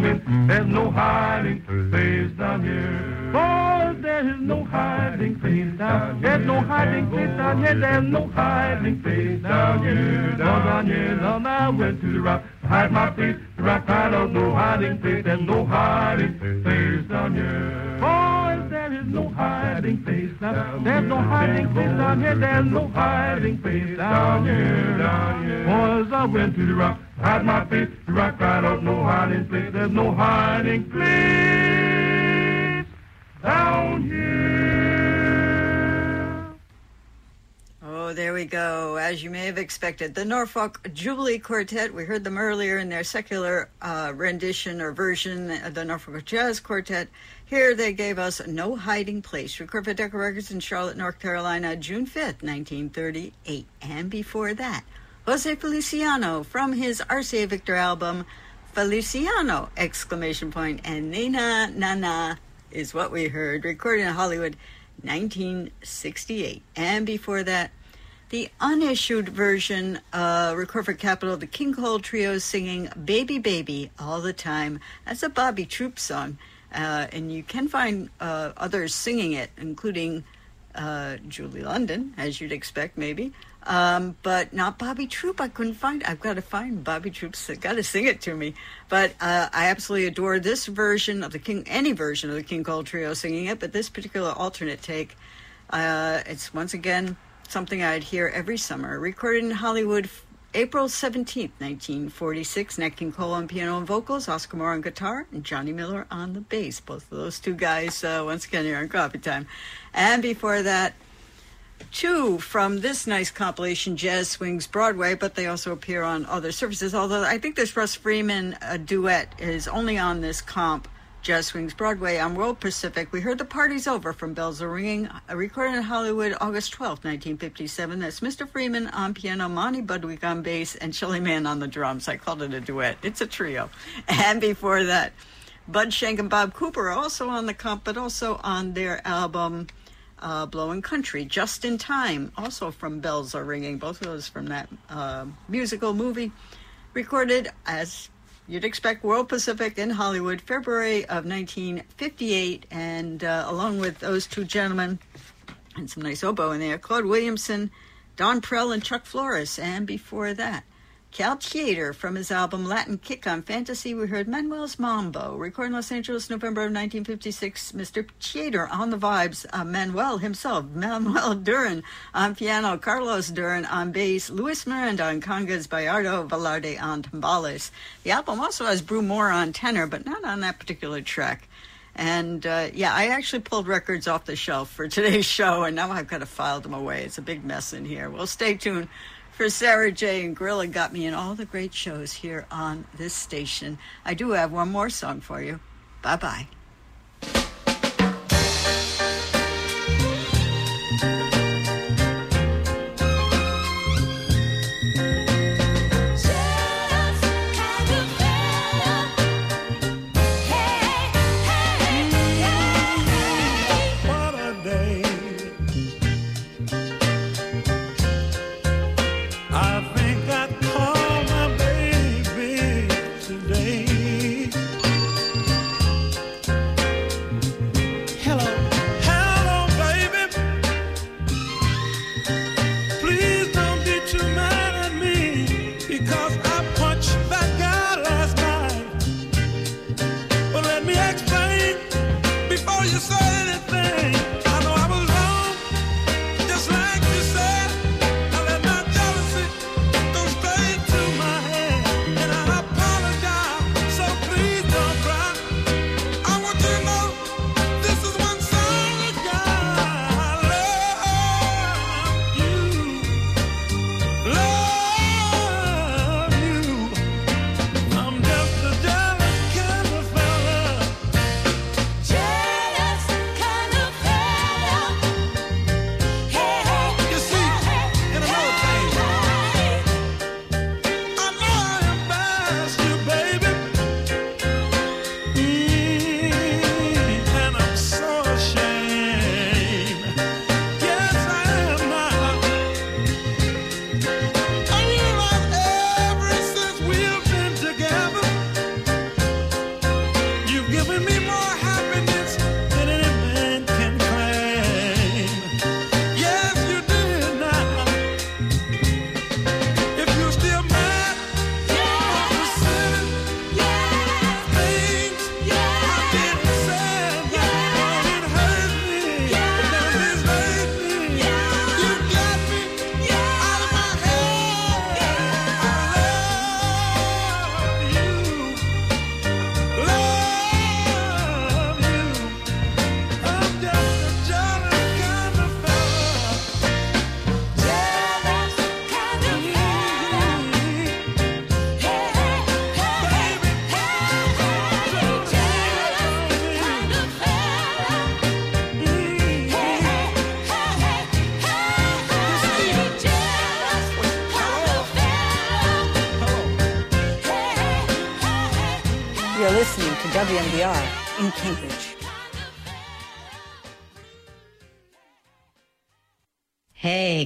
down here. There's no hiding place down here. Down, here, I went to the rock. my face. The rock hiding place. There's no hiding place down here. Boys, there is no hiding place There's no hiding place down here. Down here. Boys, I went to the rock. my face. The rock hiding place. There's no hiding place down here. There we go. As you may have expected, the Norfolk Jubilee Quartet. We heard them earlier in their secular uh, rendition or version of the Norfolk Jazz Quartet. Here they gave us No Hiding Place, recorded for Decca Records in Charlotte, North Carolina, June 5th, 1938. And before that, Jose Feliciano from his RCA Victor album, Feliciano! Exclamation point, and Nina Nana is what we heard, recorded in Hollywood, 1968. And before that, the unissued version, uh, recorded for Capitol, the King Cole Trio singing Baby Baby all the time. That's a Bobby Troup song. Uh, and you can find uh, others singing it, including uh, Julie London, as you'd expect, maybe. Um, but not Bobby Troup. I couldn't find. I've got to find Bobby Troup's. Got to sing it to me. But uh, I absolutely adore this version of the King, any version of the King Cole Trio singing it. But this particular alternate take, uh, it's once again something I'd hear every summer. Recorded in Hollywood, April seventeenth, nineteen forty-six. Nat King Cole on piano and vocals, Oscar Moore on guitar, and Johnny Miller on the bass. Both of those two guys uh, once again here on Coffee Time. And before that two from this nice compilation, Jazz Swings Broadway, but they also appear on other surfaces. Although I think this Russ Freeman uh, duet is only on this comp, Jazz Swings Broadway, on World Pacific. We heard The Party's Over from Bells Are Ringing, uh, recorded in Hollywood August 12, 1957. That's Mr. Freeman on piano, Monty Budwig on bass, and Shelly Manne on the drums. I called it a duet. It's a trio. And before that, Bud Shank and Bob Cooper are also on the comp, but also on their album uh, Blowing Country, Just in Time, also from Bells Are Ringing, both of those from that uh, musical movie, recorded as you'd expect, World Pacific in Hollywood, February of 1958, and uh, along with those two gentlemen, and some nice oboe in there, Claude Williamson, Don Prell, and Chuck Flores, and before that, Cal Tjader from his album Latin Kick on Fantasy. We heard Manuel's Mambo, recorded in Los Angeles, November of 1956. Mr. Tjader on the vibes, uh, Manuel himself, Manuel Duran on piano, Carlos Duran on bass, Luis Miranda on congas, Bayardo Velarde on timbales. The album also has Brew Moore on tenor, but not on that particular track. And uh, yeah, I actually pulled records off the shelf for today's show, and now I've got to file them away. It's a big mess in here. Well, stay tuned for Sarah J. and Gorilla Got Me in all the great shows here on this station. I do have one more song for you. Bye bye.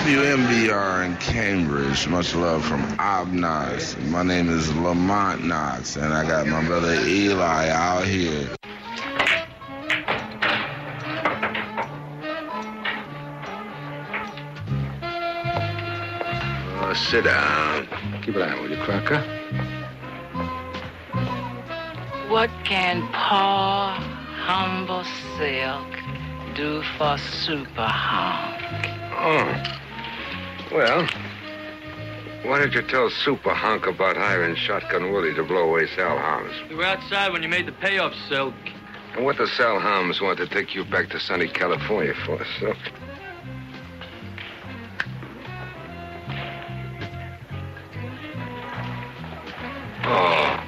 WMBR in Cambridge. Much love from Obnox. My name is Lamont Knox, and I got my brother Eli out here. Oh, sit down. Keep it on, will you, Crocker? What can poor, humble silk do for super hunk? Oh. Well, why did you tell Super Hunk about hiring Shotgun Willie to blow away Sal Harms? We were outside when you made the payoff, Silk. And what does Sal Harms want to take you back to sunny California for, Silk? Oh,